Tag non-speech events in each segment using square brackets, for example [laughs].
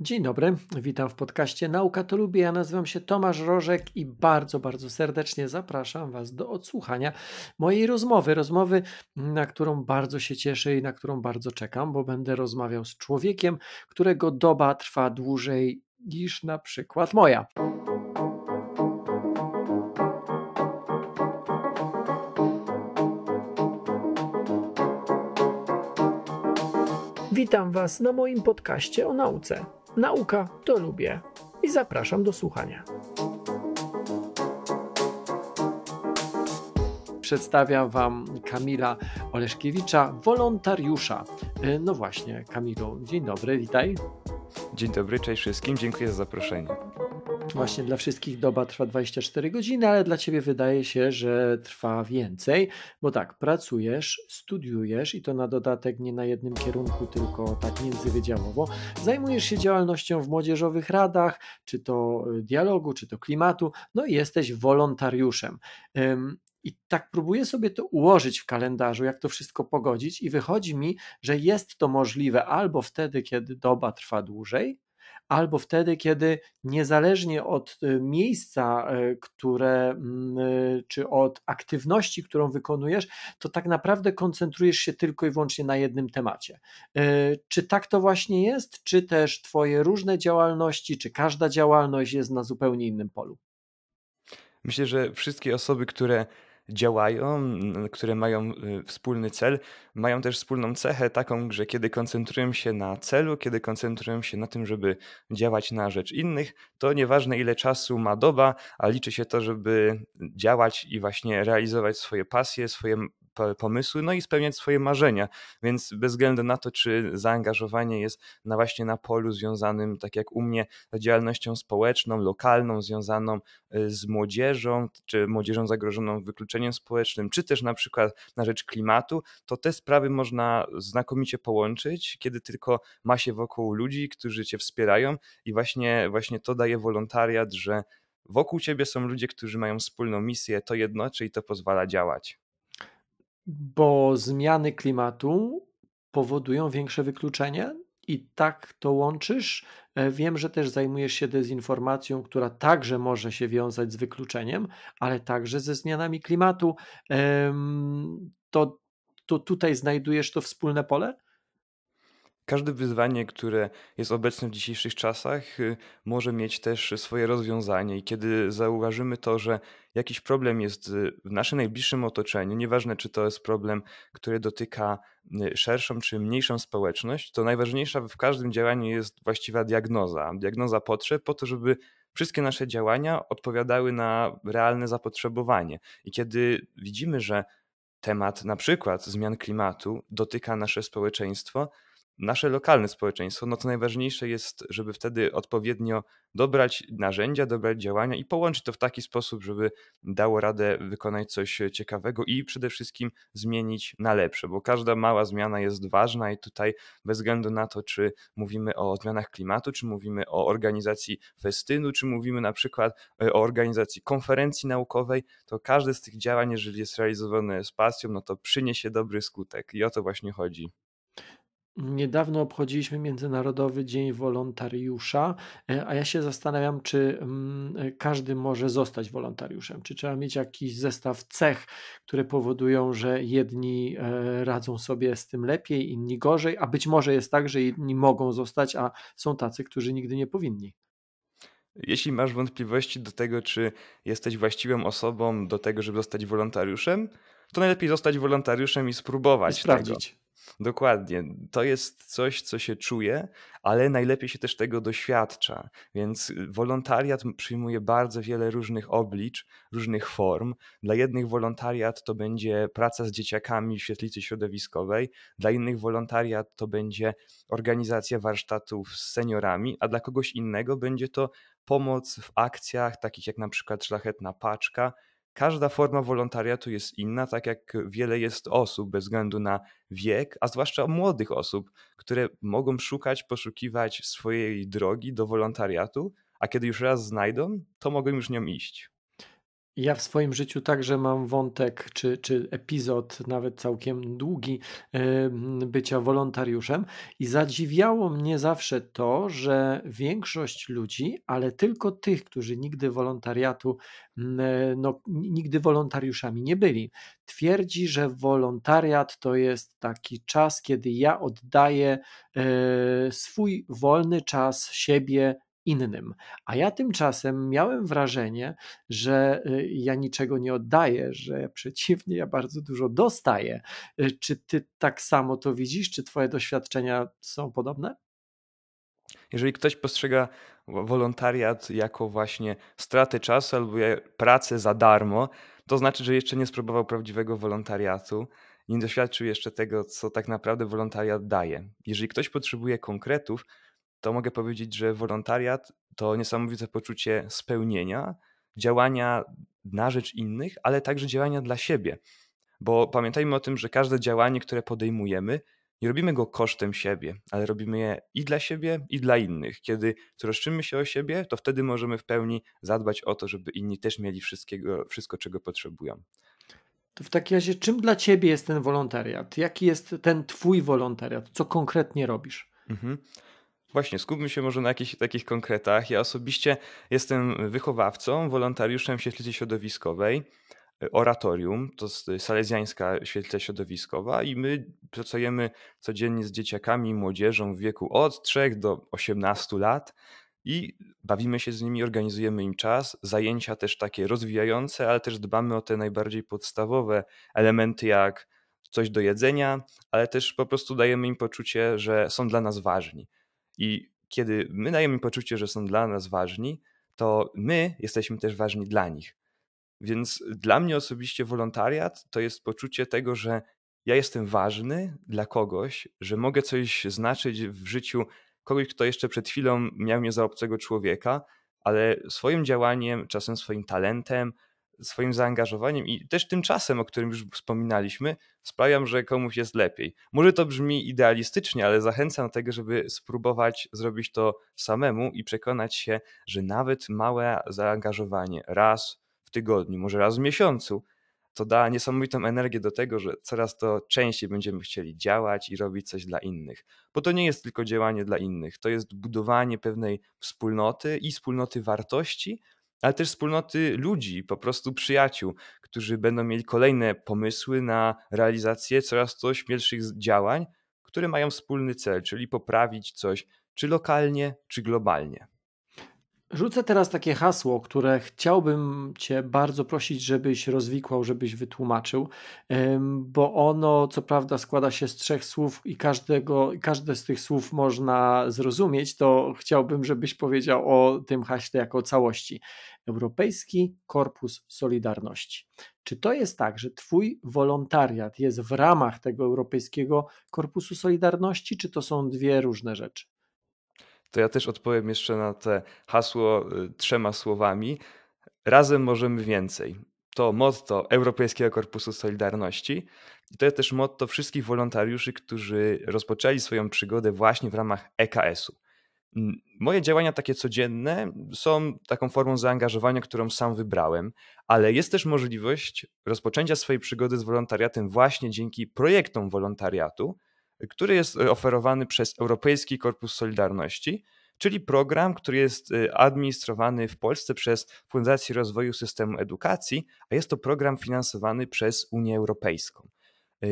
Dzień dobry, witam w podcaście Nauka to lubię. Ja nazywam się Tomasz Rożek i bardzo, bardzo serdecznie zapraszam Was do odsłuchania mojej rozmowy. Rozmowy, na którą bardzo się cieszę i na którą bardzo czekam, bo będę rozmawiał z człowiekiem, którego doba trwa dłużej niż na przykład moja. Witam Was na moim podcaście o nauce. Nauka to lubię i zapraszam do słuchania. Przedstawiam Wam Kamila Oleszkiewicza, wolontariusza. E, no właśnie, Kamilu, dzień dobry, witaj. Dzień dobry, cześć wszystkim, dziękuję za zaproszenie. Właśnie dla wszystkich doba trwa 24 godziny, ale dla ciebie wydaje się, że trwa więcej, bo tak, pracujesz, studiujesz i to na dodatek nie na jednym kierunku, tylko tak międzywydziałowo. Zajmujesz się działalnością w młodzieżowych radach, czy to y, dialogu, czy to klimatu, no i jesteś wolontariuszem. I tak próbuję sobie to ułożyć w kalendarzu, jak to wszystko pogodzić, i wychodzi mi, że jest to możliwe albo wtedy, kiedy doba trwa dłużej, albo wtedy, kiedy niezależnie od y, miejsca, y, które, mm, y, czy od aktywności, którą wykonujesz, to tak naprawdę koncentrujesz się tylko i wyłącznie na jednym temacie. Czy tak to właśnie jest, czy też Twoje różne działalności, czy każda działalność jest na zupełnie innym polu? Myślę, że wszystkie osoby, które działają, które mają y, wspólny cel, mają też wspólną cechę taką, że kiedy koncentrują się na celu, kiedy koncentrują się na tym, żeby działać na rzecz innych, to nieważne ile czasu ma doba, a liczy się to, żeby działać i właśnie realizować swoje pasje, swoje pomysły, no i spełniać swoje marzenia. Więc bez względu na to, czy zaangażowanie jest na właśnie na polu związanym, tak jak u mnie, działalnością społeczną, lokalną, związaną y, z młodzieżą, czy młodzieżą zagrożoną wykluczeniem społecznym, czy też na przykład na rzecz klimatu, to te sprawy można znakomicie połączyć, kiedy tylko ma się wokół ludzi, którzy cię wspierają i właśnie, właśnie to daje wolontariat, że wokół ciebie są ludzie, którzy mają wspólną misję, to jednoczy i to pozwala działać bo zmiany klimatu powodują większe wykluczenie i tak to łączysz. E, wiem, że też zajmujesz się dezinformacją, która także może się wiązać z wykluczeniem, ale także ze zmianami klimatu. To, to tutaj znajdujesz to wspólne pole? Każde wyzwanie, które jest obecne w dzisiejszych czasach, y, może mieć też swoje rozwiązanie, i kiedy zauważymy to, że jakiś problem jest y, w naszym najbliższym otoczeniu, nieważne czy to jest problem, który dotyka y, szerszą czy mniejszą społeczność, to najważniejsza w każdym działaniu jest właściwa diagnoza. Diagnoza potrzeb, po to, żeby wszystkie nasze działania odpowiadały na realne zapotrzebowanie. I kiedy widzimy, że temat na przykład zmian klimatu dotyka nasze społeczeństwo, nasze lokalne społeczeństwo, no to najważniejsze jest, żeby wtedy odpowiednio dobrać narzędzia, dobrać działania i połączyć to w taki sposób, żeby dało radę wykonać coś ciekawego i przede wszystkim zmienić na lepsze, bo każda mała zmiana jest ważna i tutaj bez względu na to, czy mówimy o zmianach klimatu, czy mówimy o organizacji festynu, czy mówimy na przykład e, o organizacji konferencji naukowej, to każde z tych działań, jeżeli jest realizowane z pasją, no to przyniesie dobry skutek i o to właśnie chodzi. Niedawno obchodziliśmy Międzynarodowy Dzień Wolontariusza, e, a ja się zastanawiam, czy mm, e, każdy może zostać wolontariuszem. Czy trzeba mieć jakiś zestaw cech, które powodują, że jedni e, radzą sobie z tym lepiej, inni gorzej, a być może jest tak, że inni mogą zostać, a są tacy, którzy nigdy nie powinni. Jeśli masz wątpliwości do tego, czy jesteś właściwą osobą do tego, żeby zostać wolontariuszem, to najlepiej zostać wolontariuszem i spróbować. I sprawdzić. Tego. Dokładnie. To jest coś, co się czuje, ale najlepiej się też tego doświadcza. Więc y, wolontariat przyjmuje bardzo wiele różnych oblicz, różnych form. Dla jednych wolontariat to będzie praca z dzieciakami w świetlicy środowiskowej, dla innych wolontariat to będzie organizacja warsztatów z seniorami, a dla kogoś innego będzie to pomoc w akcjach takich jak na przykład Szlachetna Paczka, każda forma wolontariatu jest inna, tak jak wiele jest osób bez względu na wiek, a zwłaszcza młodych osób, które mogą szukać, poszukiwać swojej drogi do wolontariatu, a kiedy już raz znajdą, to mogą już nią iść. Ja w swoim życiu także mam wątek, czy, czy epizod, nawet całkiem długi, bycia wolontariuszem, i zadziwiało mnie zawsze to, że większość ludzi, ale tylko tych, którzy nigdy wolontariatu, no, nigdy wolontariuszami nie byli, twierdzi, że wolontariat to jest taki czas, kiedy ja oddaję e, swój wolny czas siebie innym. A ja tymczasem miałem wrażenie, że y, ja niczego nie oddaję, że przeciwnie, ja bardzo dużo dostaję. Y, czy ty tak samo to widzisz? Czy twoje doświadczenia są podobne? Jeżeli ktoś postrzega wolontariat jako właśnie stratę czasu albo pracę za darmo, to znaczy, że jeszcze nie spróbował prawdziwego wolontariatu, nie doświadczył jeszcze tego, co tak naprawdę wolontariat daje. Jeżeli ktoś potrzebuje konkretów, to mogę powiedzieć, że wolontariat to niesamowite poczucie spełnienia, działania na rzecz innych, ale także działania dla siebie. Bo pamiętajmy o tym, że każde działanie, które podejmujemy, nie robimy go kosztem siebie, ale robimy je i dla siebie, i dla innych. Kiedy troszczymy się o siebie, to wtedy możemy w pełni zadbać o to, żeby inni też mieli wszystkiego, wszystko, czego potrzebują. To w takim razie, czym dla ciebie jest ten wolontariat? Jaki jest ten twój wolontariat? Co konkretnie robisz? Mhm. Właśnie, skupmy się może na jakichś takich konkretach. Ja osobiście jestem wychowawcą, wolontariuszem w świetlicy środowiskowej, e, oratorium, to jest salezjańska świetlica środowiskowa i my pracujemy codziennie z dzieciakami i młodzieżą w wieku od 3 do 18 lat i bawimy się z nimi, organizujemy im czas, zajęcia też takie rozwijające, ale też dbamy o te najbardziej podstawowe elementy jak coś do jedzenia, ale też po prostu dajemy im poczucie, że są dla nas ważni. I kiedy my dajemy poczucie, że są dla nas ważni, to my jesteśmy też ważni dla nich. Więc dla mnie osobiście wolontariat to jest poczucie tego, że ja jestem ważny dla kogoś, że mogę coś znaczyć w życiu kogoś, kto jeszcze przed chwilą miał mnie za obcego człowieka, ale swoim działaniem, czasem swoim talentem, swoim zaangażowaniem i też tym czasem, o którym już wspominaliśmy, sprawiam, że komuś jest lepiej. Może to brzmi idealistycznie, ale zachęcam do tego, żeby spróbować zrobić to samemu i przekonać się, że nawet małe zaangażowanie raz w tygodniu, może raz w miesiącu, to da niesamowitą energię do tego, że coraz to częściej będziemy chcieli działać i robić coś dla innych. Bo to nie jest tylko działanie dla innych, to jest budowanie pewnej wspólnoty i wspólnoty wartości, ale też wspólnoty ludzi, po prostu przyjaciół, którzy będą mieli kolejne pomysły na realizację coraz to śmielszych działań, które mają wspólny cel, czyli poprawić coś czy lokalnie, czy globalnie. Rzucę teraz takie hasło, które chciałbym Cię bardzo prosić, żebyś rozwikłał, żebyś wytłumaczył, bo ono co prawda składa się z trzech słów i każdego, każde z tych słów można zrozumieć, to chciałbym, żebyś powiedział o tym haśle jako całości. Europejski Korpus Solidarności. Czy to jest tak, że Twój wolontariat jest w ramach tego Europejskiego Korpusu Solidarności, czy to są dwie różne rzeczy? To ja też odpowiem jeszcze na te hasło y, trzema słowami. Razem możemy więcej. To motto Europejskiego Korpusu Solidarności. I to jest też motto wszystkich wolontariuszy, którzy rozpoczęli swoją przygodę właśnie w ramach EKS-u. Moje działania takie codzienne są taką formą zaangażowania, którą sam wybrałem, ale jest też możliwość rozpoczęcia swojej przygody z wolontariatem właśnie dzięki projektom wolontariatu, który jest e, oferowany przez Europejski Korpus Solidarności, czyli program, który jest e, administrowany w Polsce przez Fundację Rozwoju Systemu Edukacji, a jest to program finansowany przez Unię Europejską. E,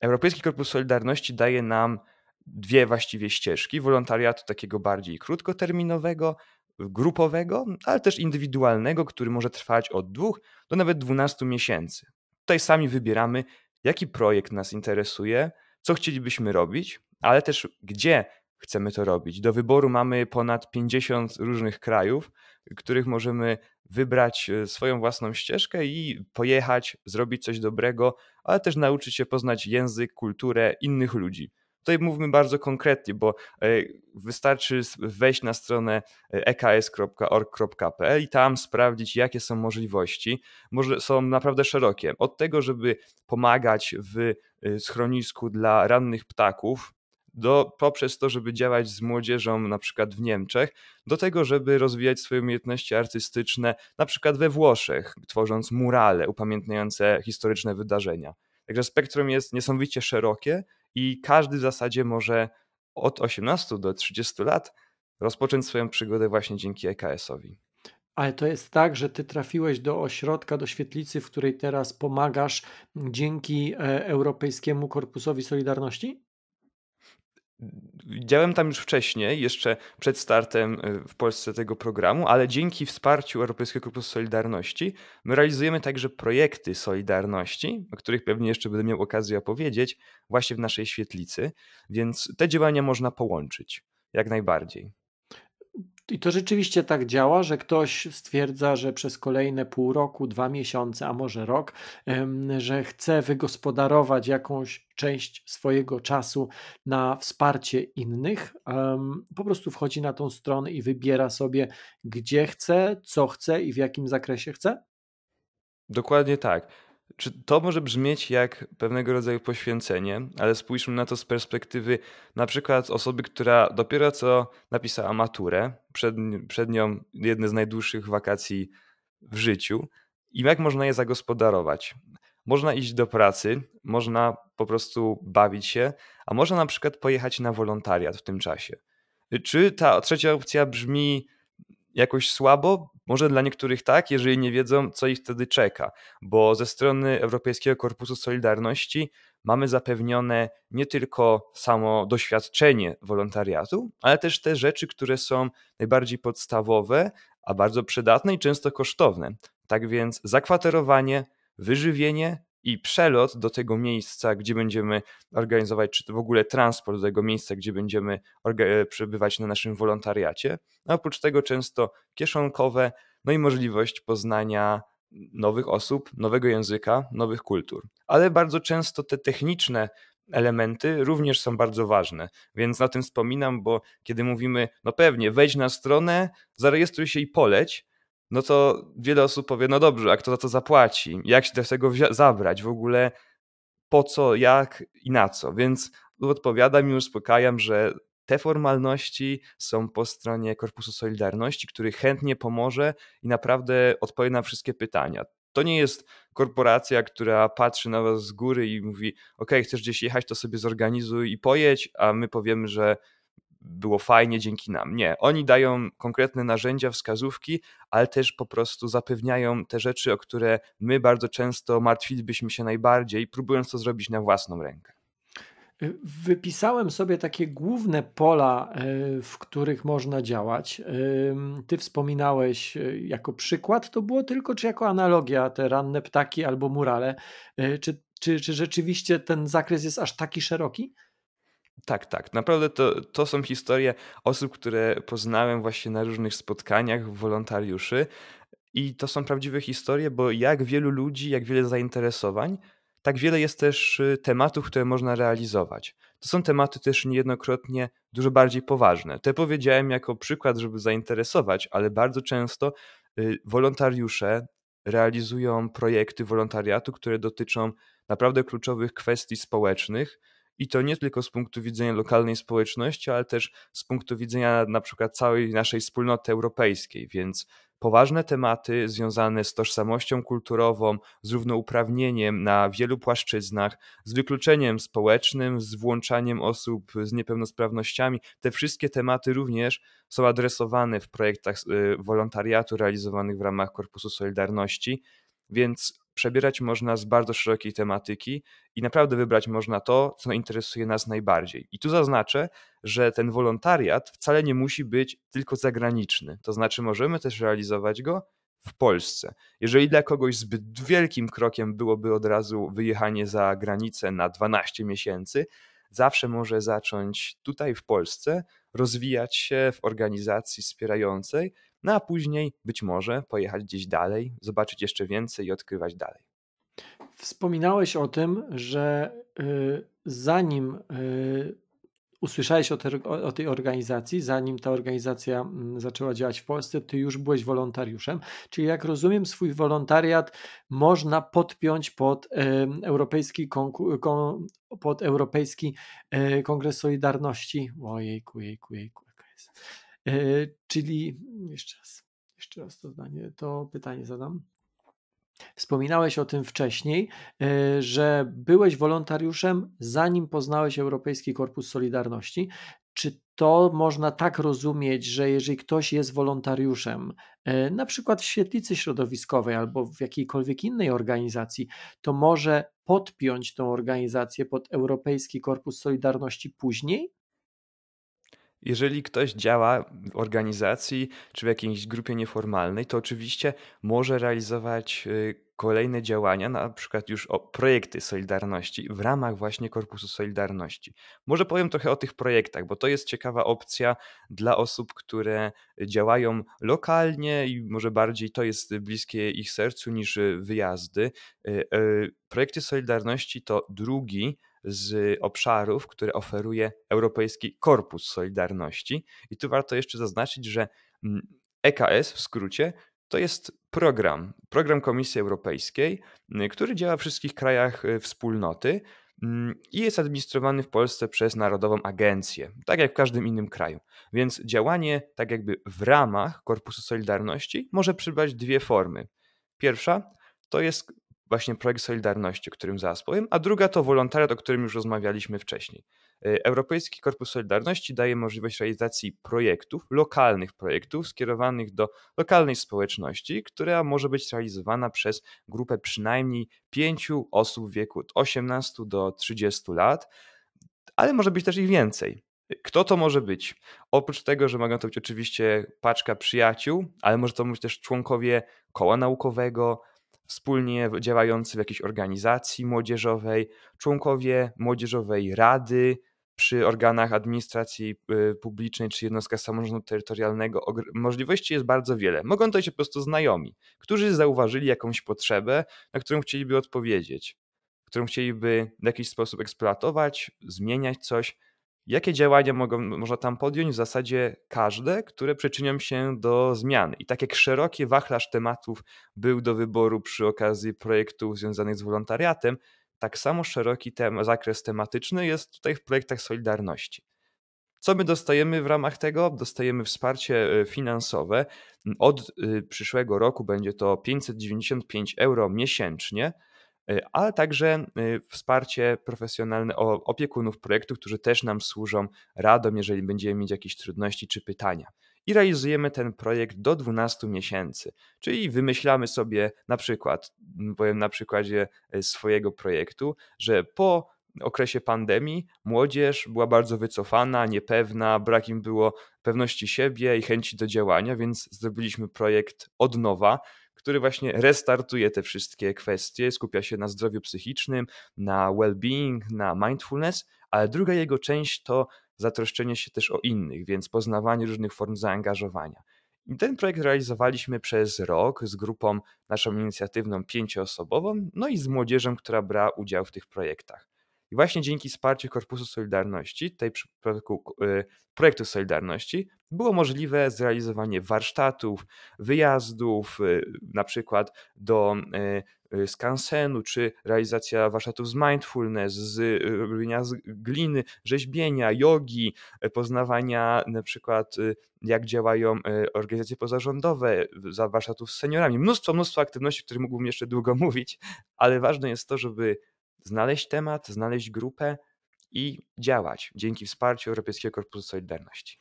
Europejski Korpus Solidarności daje nam dwie właściwie ścieżki wolontariatu takiego bardziej krótkoterminowego, grupowego, ale też indywidualnego, który może trwać od dwóch do nawet 12 miesięcy. Tutaj sami wybieramy, jaki projekt nas interesuje, co chcielibyśmy robić, ale też gdzie chcemy to robić. Do wyboru mamy ponad 50 różnych krajów, których możemy wybrać e, swoją własną ścieżkę i pojechać, zrobić coś dobrego, ale też nauczyć się poznać język, kulturę innych ludzi. Tutaj mówmy bardzo konkretnie, bo e, wystarczy wejść na stronę eks.org.pl i tam sprawdzić, jakie są możliwości. Może są naprawdę szerokie. Od tego, żeby pomagać w y, schronisku dla rannych ptaków, do, poprzez to, żeby działać z młodzieżą na przykład w Niemczech, do tego, żeby rozwijać swoje umiejętności artystyczne na przykład we Włoszech, tworząc murale upamiętniające historyczne wydarzenia. Także spektrum jest niesamowicie szerokie i każdy w zasadzie może od 18 do 30 lat rozpocząć swoją przygodę właśnie dzięki EKS-owi. Ale to jest tak, że ty trafiłeś do ośrodka, do świetlicy, w której teraz pomagasz dzięki e, Europejskiemu Korpusowi Solidarności? Działałem tam już wcześniej, jeszcze przed startem e, w Polsce tego programu, ale dzięki wsparciu Europejskiego Korpusu Solidarności my realizujemy także projekty Solidarności, o których pewnie jeszcze będę miał okazję opowiedzieć, właśnie w naszej świetlicy, więc te działania można połączyć jak najbardziej. I to rzeczywiście tak działa, że ktoś stwierdza, że przez kolejne pół roku, dwa miesiące, a może rok, że chce wygospodarować jakąś część swojego czasu na wsparcie innych. Po prostu wchodzi na tą stronę i wybiera sobie, gdzie chce, co chce i w jakim zakresie chce. Dokładnie tak. Czy to może brzmieć jak pewnego rodzaju poświęcenie, ale spójrzmy na to z perspektywy na przykład osoby, która dopiero co napisała maturę, przed, przed nią jedne z najdłuższych wakacji w życiu i jak można je zagospodarować. Można iść do pracy, można po prostu bawić się, a można na przykład pojechać na wolontariat w tym czasie. Czy ta trzecia opcja brzmi jakoś słabo? Może dla niektórych tak, jeżeli nie wiedzą, co ich wtedy czeka, bo ze strony Europejskiego Korpusu Solidarności mamy zapewnione nie tylko samo doświadczenie wolontariatu, ale też te rzeczy, które są najbardziej podstawowe, a bardzo przydatne i często kosztowne. Tak więc zakwaterowanie, wyżywienie i przelot do tego miejsca, gdzie będziemy organizować, czy w ogóle transport do tego miejsca, gdzie będziemy przebywać na naszym wolontariacie. A oprócz tego często kieszonkowe, no i możliwość poznania nowych osób, nowego języka, nowych kultur. Ale bardzo często te techniczne elementy również są bardzo ważne, więc na tym wspominam, bo kiedy mówimy, no pewnie, wejdź na stronę, zarejestruj się i poleć, no to wiele osób powie, no dobrze, a kto za to zapłaci? Jak się do tego zabrać? W ogóle po co, jak i na co? Więc odpowiadam i uspokajam, że te formalności są po stronie Korpusu Solidarności, który chętnie pomoże i naprawdę odpowie na wszystkie pytania. To nie jest korporacja, która patrzy na was z góry i mówi: OK, chcesz gdzieś jechać, to sobie zorganizuj i pojedź, a my powiemy, że było fajnie dzięki nam. Nie, oni dają konkretne narzędzia, wskazówki, ale też po prostu zapewniają te rzeczy, o które my bardzo często martwilibyśmy się najbardziej, próbując to zrobić na własną rękę. Y, wypisałem sobie takie główne pola, y, w których można działać. Ty wspominałeś y, jako przykład, to było tylko czy jako analogia te ranne ptaki albo murale. Czy, czy, czy rzeczywiście ten zakres jest aż taki szeroki? Tak, tak. Naprawdę to, to są historie osób, które poznałem właśnie na różnych spotkaniach wolontariuszy. I to są prawdziwe historie, bo jak wielu ludzi, jak wiele zainteresowań, tak wiele jest też y, tematów, które można realizować. To są tematy też niejednokrotnie dużo bardziej poważne. Te powiedziałem jako przykład, żeby zainteresować, ale bardzo często y, wolontariusze realizują projekty wolontariatu, które dotyczą naprawdę kluczowych kwestii społecznych i to nie tylko z punktu widzenia lokalnej społeczności, ale też z punktu widzenia na przykład całej naszej wspólnoty europejskiej, więc poważne tematy związane z tożsamością kulturową, z równouprawnieniem na wielu płaszczyznach, z wykluczeniem społecznym, z włączaniem osób z niepełnosprawnościami. Te wszystkie tematy również są adresowane w projektach y, wolontariatu realizowanych w ramach Korpusu Solidarności, więc przebierać można z bardzo szerokiej tematyki i naprawdę wybrać można to, co interesuje nas najbardziej. I tu zaznaczę, że ten wolontariat wcale nie musi być tylko zagraniczny. To znaczy, możemy też realizować go w Polsce. Jeżeli dla kogoś zbyt wielkim krokiem byłoby od razu wyjechanie za granicę na 12 miesięcy, zawsze może zacząć tutaj w Polsce rozwijać się w organizacji wspierającej, no a później być może pojechać gdzieś dalej, zobaczyć jeszcze więcej i odkrywać dalej. Wspominałeś o tym, że y, zanim y, usłyszałeś o, te, o, tej organizacji, zanim ta organizacja mm, zaczęła działać w Polsce, ty już byłeś wolontariuszem. Czyli jak rozumiem, swój wolontariat można podpiąć pod e, Europejski, pod Europejski Kongres Solidarności. Ojejku, jejku, jejku, jaka jest. E, czyli jeszcze raz, jeszcze raz to zdanie, to pytanie zadam. Wspominałeś o tym wcześniej, e, że byłeś wolontariuszem, zanim poznałeś Europejski Korpus Solidarności. Czy to można tak rozumieć, że jeżeli ktoś jest wolontariuszem, e, na przykład w świetlicy środowiskowej albo w jakiejkolwiek innej organizacji, to może podpiąć tą organizację pod Europejski Korpus Solidarności później? Jeżeli ktoś działa w organizacji czy w jakiejś grupie nieformalnej, to oczywiście może realizować y, kolejne działania, na przykład już o projekty Solidarności w ramach właśnie Korpusu Solidarności. Może powiem trochę o tych projektach, bo to jest ciekawa opcja dla osób, które działają lokalnie i może bardziej to jest bliskie ich sercu niż wyjazdy. Y, y, projekty Solidarności to drugi z obszarów, które oferuje Europejski Korpus Solidarności. I tu warto jeszcze zaznaczyć, że EKS mm, w skrócie to jest program, program Komisji Europejskiej, który działa w wszystkich krajach y, wspólnoty mm, i jest administrowany w Polsce przez Narodową Agencję, tak jak w każdym innym kraju. Więc działanie tak jakby w ramach Korpusu Solidarności może przybrać dwie formy. Pierwsza to jest właśnie projekt Solidarności, o którym zaraz powiem, a druga to wolontariat, o którym już rozmawialiśmy wcześniej. E, Europejski Korpus Solidarności daje możliwość realizacji projektów, lokalnych projektów skierowanych do lokalnej społeczności, która może być realizowana przez grupę przynajmniej pięciu osób w wieku od 18 do 30 lat, ale może być też ich więcej. Kto to może być? Oprócz tego, że mogą to być oczywiście paczka przyjaciół, ale może to być też członkowie koła naukowego, wspólnie działający w jakiejś organizacji młodzieżowej, członkowie młodzieżowej rady przy organach administracji y, publicznej czy jednostkach samorządu terytorialnego. Możliwości jest bardzo wiele. Mogą to być po prostu znajomi, którzy zauważyli jakąś potrzebę, na którą chcieliby odpowiedzieć, którą chcieliby w jakiś sposób eksploatować, zmieniać coś Jakie działania mogą, można tam podjąć? W zasadzie każde, które przyczynią się do zmiany. I tak jak szeroki wachlarz tematów był do wyboru przy okazji projektów związanych z wolontariatem, tak samo szeroki tem zakres tematyczny jest tutaj w projektach Solidarności. Co my dostajemy w ramach tego? Dostajemy wsparcie e, finansowe. Od e, przyszłego roku będzie to 595 euro miesięcznie Y, ale także y, wsparcie profesjonalne opiekunów projektu, którzy też nam służą radą, jeżeli będziemy mieć jakieś trudności czy pytania. I realizujemy ten projekt do 12 miesięcy, czyli wymyślamy sobie na przykład, powiem na przykładzie y, swojego projektu, że po okresie pandemii młodzież była bardzo wycofana, niepewna, brak im było pewności siebie i chęci do działania, więc zrobiliśmy projekt od nowa, który właśnie restartuje te wszystkie kwestie, skupia się na zdrowiu psychicznym, na well-being, na mindfulness, ale druga jego część to zatroszczenie się też o innych, więc poznawanie różnych form zaangażowania. I ten projekt realizowaliśmy przez rok z grupą naszą inicjatywną pięcioosobową, no i z młodzieżą, która brała udział w tych projektach. I właśnie dzięki wsparciu Korpusu Solidarności, tej y, projektu Solidarności, było możliwe zrealizowanie warsztatów, wyjazdów, y, na przykład do y, skansenu, czy realizacja warsztatów z mindfulness, z robienia z gliny, rzeźbienia, jogi, poznawania na przykład jak działają organizacje pozarządowe, za warsztatów z seniorami. Mnóstwo, mnóstwo aktywności, o których mógłbym jeszcze długo [laughs] mówić, ale ważne jest to, żeby znaleźć temat, znaleźć grupę i działać dzięki wsparciu Europejskiego Korpusu Solidarności.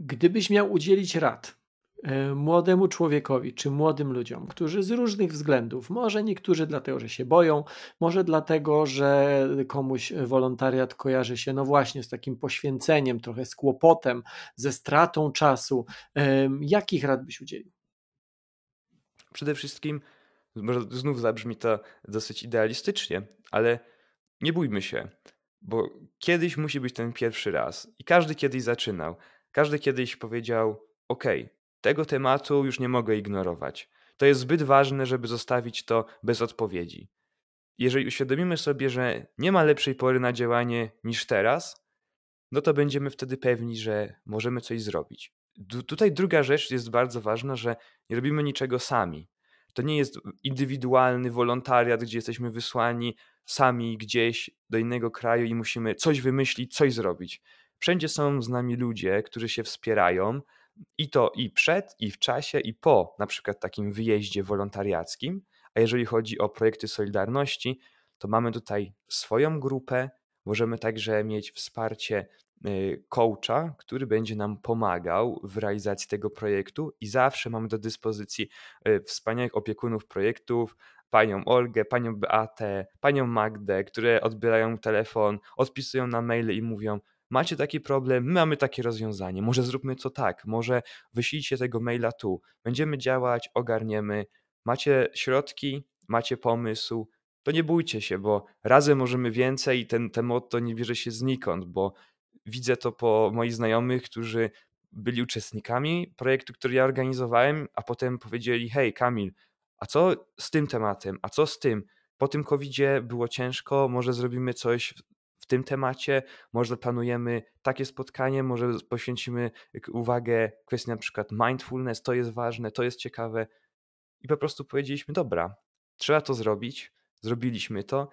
Gdybyś miał udzielić rad e, młodemu człowiekowi czy młodym ludziom, którzy z różnych względów, może niektórzy dlatego, że się boją, może dlatego, że komuś wolontariat kojarzy się no właśnie z takim poświęceniem, trochę z kłopotem, ze stratą czasu, jakich rad byś udzielił? Przede wszystkim może znów zabrzmi to dosyć idealistycznie, ale nie bójmy się, bo kiedyś musi być ten pierwszy raz. I każdy kiedyś zaczynał. Każdy kiedyś powiedział: OK, tego tematu już nie mogę ignorować. To jest zbyt ważne, żeby zostawić to bez odpowiedzi. Jeżeli uświadomimy sobie, że nie ma lepszej pory na działanie niż teraz, no to będziemy wtedy pewni, że możemy coś zrobić. tutaj druga rzecz jest bardzo ważna, że nie robimy niczego sami. To nie jest indywidualny wolontariat, gdzie jesteśmy wysłani sami gdzieś do innego kraju i musimy coś wymyślić, coś zrobić. Wszędzie są z nami ludzie, którzy się wspierają i to i przed, i w czasie, i po na przykład takim wyjeździe wolontariackim. A jeżeli chodzi o projekty Solidarności, to mamy tutaj swoją grupę, możemy także mieć wsparcie coacha, który będzie nam pomagał w realizacji tego projektu i zawsze mamy do dyspozycji y, wspaniałych opiekunów projektów, panią Olgę, panią Beatę, panią Magdę, które odbierają telefon, odpisują na maile i mówią: Macie taki problem, my mamy takie rozwiązanie, może zróbmy to tak, może wyślijcie tego maila tu, będziemy działać, ogarniemy. Macie środki, macie pomysł, to nie bójcie się, bo razem możemy więcej. I ten, ten motto nie bierze się znikąd, bo widzę to po moich znajomych, którzy byli uczestnikami projektu, który ja organizowałem, a potem powiedzieli: Hej, Kamil, a co z tym tematem, a co z tym? Po tym COVID-zie było ciężko, może zrobimy coś w tym temacie, może planujemy takie spotkanie, może poświęcimy uwagę kwestii na przykład mindfulness, to jest ważne, to jest ciekawe. I po prostu powiedzieliśmy, dobra, trzeba to zrobić, zrobiliśmy to,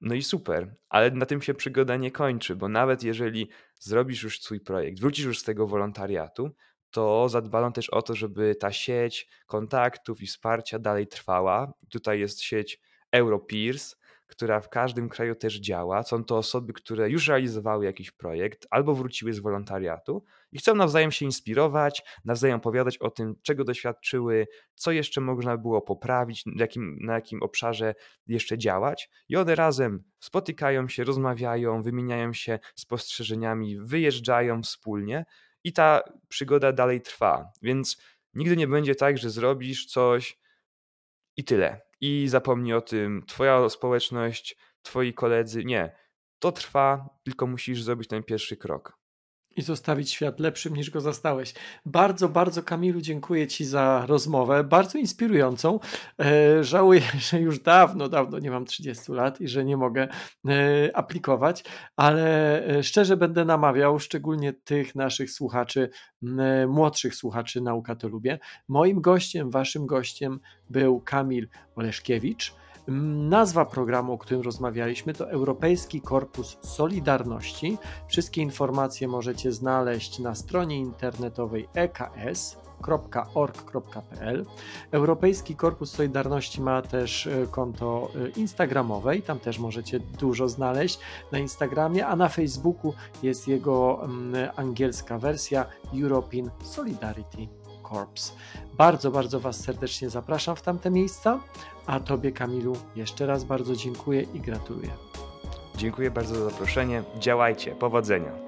no i super, ale na tym się przygoda nie kończy, bo nawet jeżeli zrobisz już swój projekt, wrócisz już z tego wolontariatu, to zadbano też o to, żeby ta sieć kontaktów i wsparcia dalej trwała. Tutaj jest sieć Europeers, która w każdym kraju też działa. Są to osoby, które już realizowały jakiś projekt albo wróciły z wolontariatu i chcą nawzajem się inspirować, nawzajem opowiadać o tym, czego doświadczyły, co jeszcze można było poprawić, na jakim, na jakim obszarze jeszcze działać. I one razem spotykają się, rozmawiają, wymieniają się spostrzeżeniami, wyjeżdżają wspólnie i ta przygoda dalej trwa. Więc nigdy nie będzie tak, że zrobisz coś i tyle. I zapomnij o tym, twoja społeczność, twoi koledzy. Nie. To trwa, tylko musisz zrobić ten pierwszy krok i zostawić świat lepszym niż go zastałeś. Bardzo, bardzo Kamilu dziękuję Ci za rozmowę, bardzo inspirującą. E, żałuję, [laughs] że już dawno, dawno nie mam 30 lat i że nie mogę e, aplikować, ale e, szczerze będę namawiał, szczególnie tych naszych słuchaczy, e, młodszych słuchaczy Nauka to Lubię. Moim gościem, Waszym gościem był Kamil Oleszkiewicz. Nazwa programu, o którym rozmawialiśmy, to Europejski Korpus Solidarności. Wszystkie informacje możecie znaleźć na stronie internetowej eks.org.pl. Europejski Korpus Solidarności ma też e, konto e, Instagramowe i tam też możecie dużo znaleźć na Instagramie, a na Facebooku jest jego angielska wersja European Solidarity Corps. Bardzo, bardzo Was serdecznie zapraszam w tamte miejsca, a Tobie, Kamilu, jeszcze raz bardzo dziękuję i gratuluję. Dziękuję bardzo za zaproszenie. Działajcie. Powodzenia.